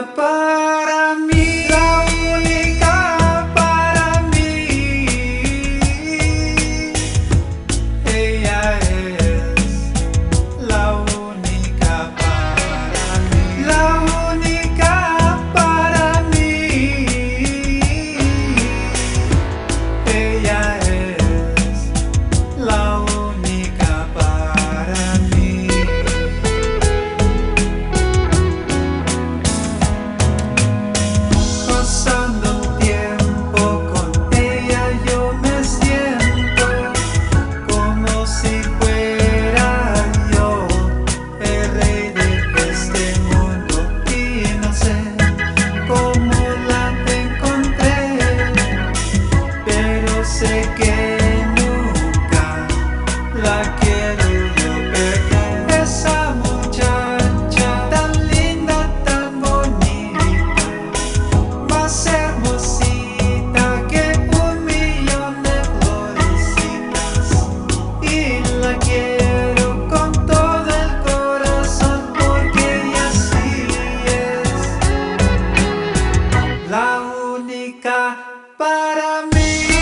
capaz. para mí.